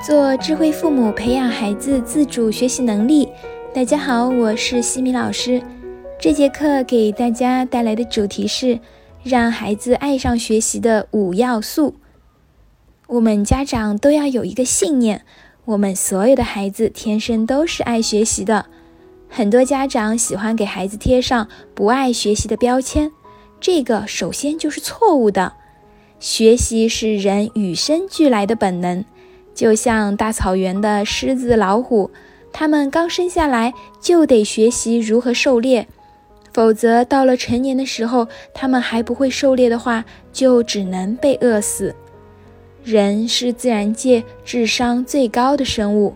做智慧父母，培养孩子自主学习能力。大家好，我是西米老师。这节课给大家带来的主题是让孩子爱上学习的五要素。我们家长都要有一个信念：我们所有的孩子天生都是爱学习的。很多家长喜欢给孩子贴上不爱学习的标签，这个首先就是错误的。学习是人与生俱来的本能。就像大草原的狮子、老虎，它们刚生下来就得学习如何狩猎，否则到了成年的时候，它们还不会狩猎的话，就只能被饿死。人是自然界智商最高的生物，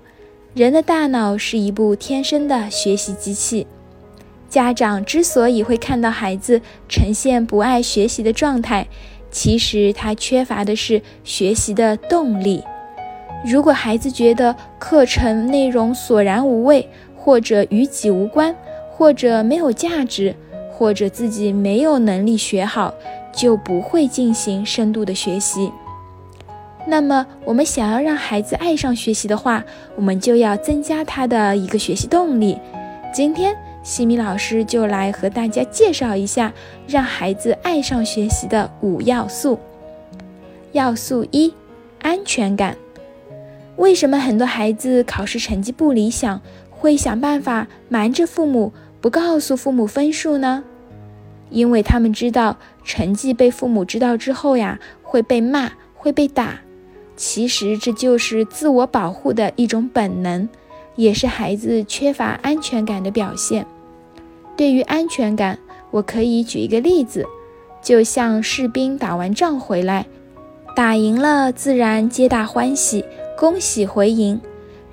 人的大脑是一部天生的学习机器。家长之所以会看到孩子呈现不爱学习的状态，其实他缺乏的是学习的动力。如果孩子觉得课程内容索然无味，或者与己无关，或者没有价值，或者自己没有能力学好，就不会进行深度的学习。那么，我们想要让孩子爱上学习的话，我们就要增加他的一个学习动力。今天，西米老师就来和大家介绍一下让孩子爱上学习的五要素。要素一：安全感。为什么很多孩子考试成绩不理想，会想办法瞒着父母，不告诉父母分数呢？因为他们知道成绩被父母知道之后呀，会被骂，会被打。其实这就是自我保护的一种本能，也是孩子缺乏安全感的表现。对于安全感，我可以举一个例子，就像士兵打完仗回来，打赢了自然皆大欢喜。恭喜回营。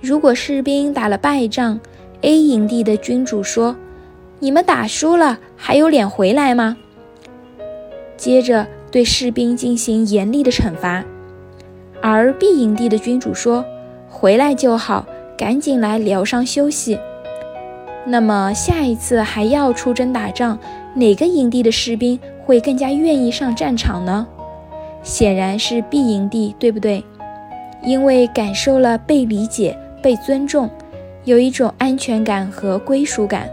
如果士兵打了败仗，A 营地的君主说：“你们打输了，还有脸回来吗？”接着对士兵进行严厉的惩罚。而 B 营地的君主说：“回来就好，赶紧来疗伤休息。”那么下一次还要出征打仗，哪个营地的士兵会更加愿意上战场呢？显然是 B 营地，对不对？因为感受了被理解、被尊重，有一种安全感和归属感。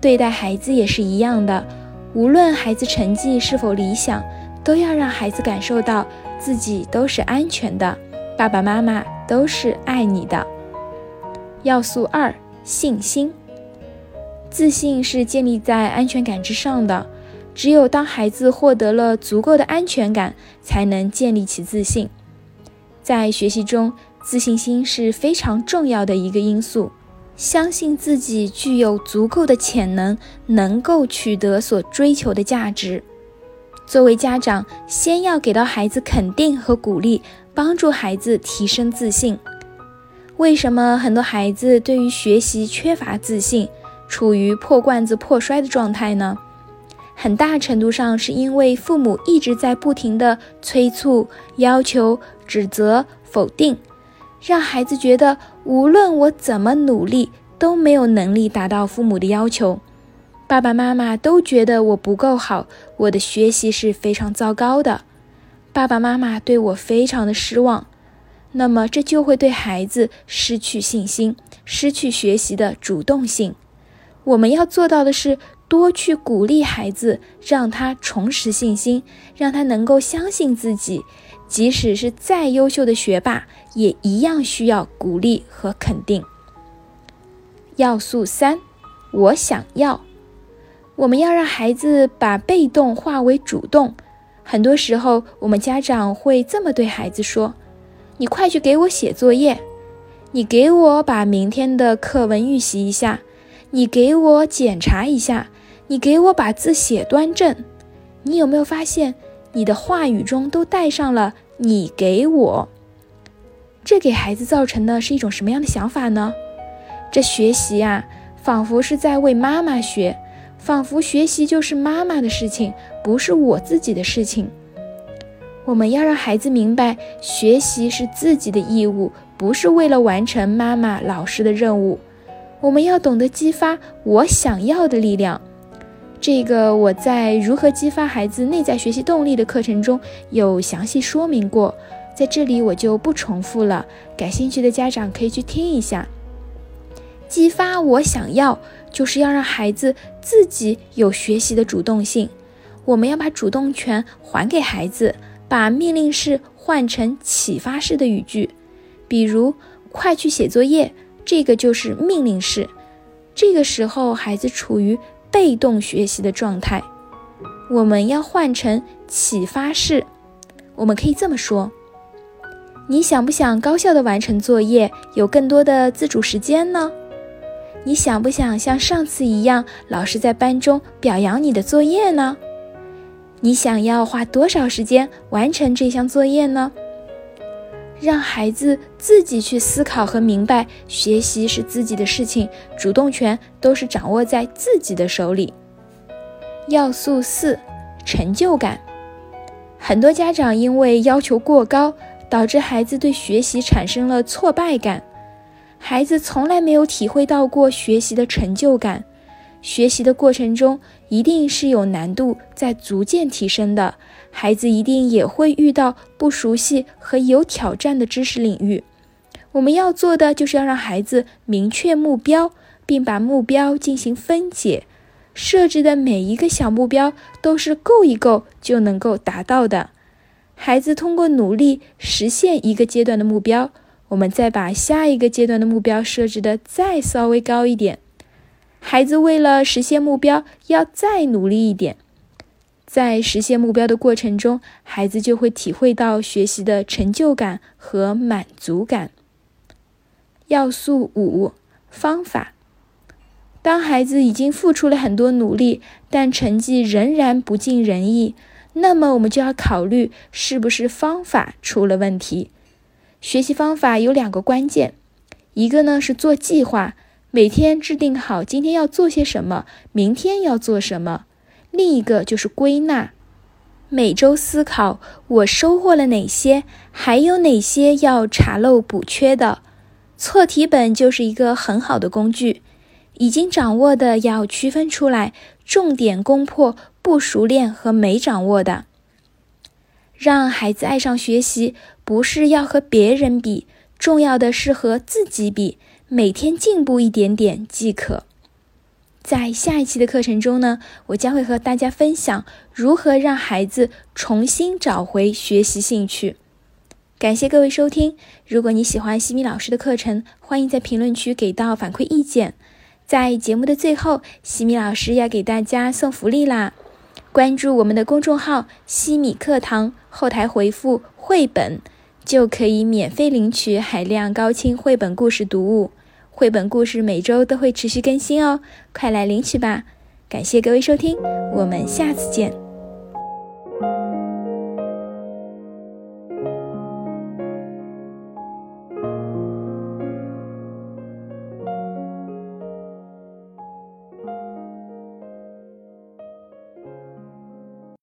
对待孩子也是一样的，无论孩子成绩是否理想，都要让孩子感受到自己都是安全的，爸爸妈妈都是爱你的。要素二：信心。自信是建立在安全感之上的，只有当孩子获得了足够的安全感，才能建立起自信。在学习中，自信心是非常重要的一个因素。相信自己具有足够的潜能，能够取得所追求的价值。作为家长，先要给到孩子肯定和鼓励，帮助孩子提升自信。为什么很多孩子对于学习缺乏自信，处于破罐子破摔的状态呢？很大程度上是因为父母一直在不停的催促、要求、指责、否定，让孩子觉得无论我怎么努力都没有能力达到父母的要求。爸爸妈妈都觉得我不够好，我的学习是非常糟糕的。爸爸妈妈对我非常的失望，那么这就会对孩子失去信心，失去学习的主动性。我们要做到的是。多去鼓励孩子，让他重拾信心，让他能够相信自己。即使是再优秀的学霸，也一样需要鼓励和肯定。要素三，我想要。我们要让孩子把被动化为主动。很多时候，我们家长会这么对孩子说：“你快去给我写作业，你给我把明天的课文预习一下，你给我检查一下。”你给我把字写端正，你有没有发现你的话语中都带上了“你给我”？这给孩子造成的是一种什么样的想法呢？这学习啊，仿佛是在为妈妈学，仿佛学习就是妈妈的事情，不是我自己的事情。我们要让孩子明白，学习是自己的义务，不是为了完成妈妈、老师的任务。我们要懂得激发我想要的力量。这个我在如何激发孩子内在学习动力的课程中有详细说明过，在这里我就不重复了，感兴趣的家长可以去听一下。激发我想要，就是要让孩子自己有学习的主动性。我们要把主动权还给孩子，把命令式换成启发式的语句。比如“快去写作业”，这个就是命令式。这个时候，孩子处于被动学习的状态。我们要换成启发式。我们可以这么说：“你想不想高效的完成作业，有更多的自主时间呢？”你想不想像上次一样，老师在班中表扬你的作业呢？你想要花多少时间完成这项作业呢？让孩子自己去思考和明白，学习是自己的事情，主动权都是掌握在自己的手里。要素四：成就感。很多家长因为要求过高，导致孩子对学习产生了挫败感。孩子从来没有体会到过学习的成就感，学习的过程中一定是有难度在逐渐提升的，孩子一定也会遇到不熟悉和有挑战的知识领域。我们要做的就是要让孩子明确目标，并把目标进行分解，设置的每一个小目标都是够一够就能够达到的。孩子通过努力实现一个阶段的目标。我们再把下一个阶段的目标设置的再稍微高一点，孩子为了实现目标要再努力一点，在实现目标的过程中，孩子就会体会到学习的成就感和满足感。要素五：方法。当孩子已经付出了很多努力，但成绩仍然不尽人意，那么我们就要考虑是不是方法出了问题。学习方法有两个关键，一个呢是做计划，每天制定好今天要做些什么，明天要做什么；另一个就是归纳，每周思考我收获了哪些，还有哪些要查漏补缺的。错题本就是一个很好的工具，已经掌握的要区分出来，重点攻破不熟练和没掌握的。让孩子爱上学习，不是要和别人比，重要的是和自己比，每天进步一点点即可。在下一期的课程中呢，我将会和大家分享如何让孩子重新找回学习兴趣。感谢各位收听，如果你喜欢西米老师的课程，欢迎在评论区给到反馈意见。在节目的最后，西米老师要给大家送福利啦！关注我们的公众号“西米课堂”，后台回复“绘本”，就可以免费领取海量高清绘本故事读物。绘本故事每周都会持续更新哦，快来领取吧！感谢各位收听，我们下次见。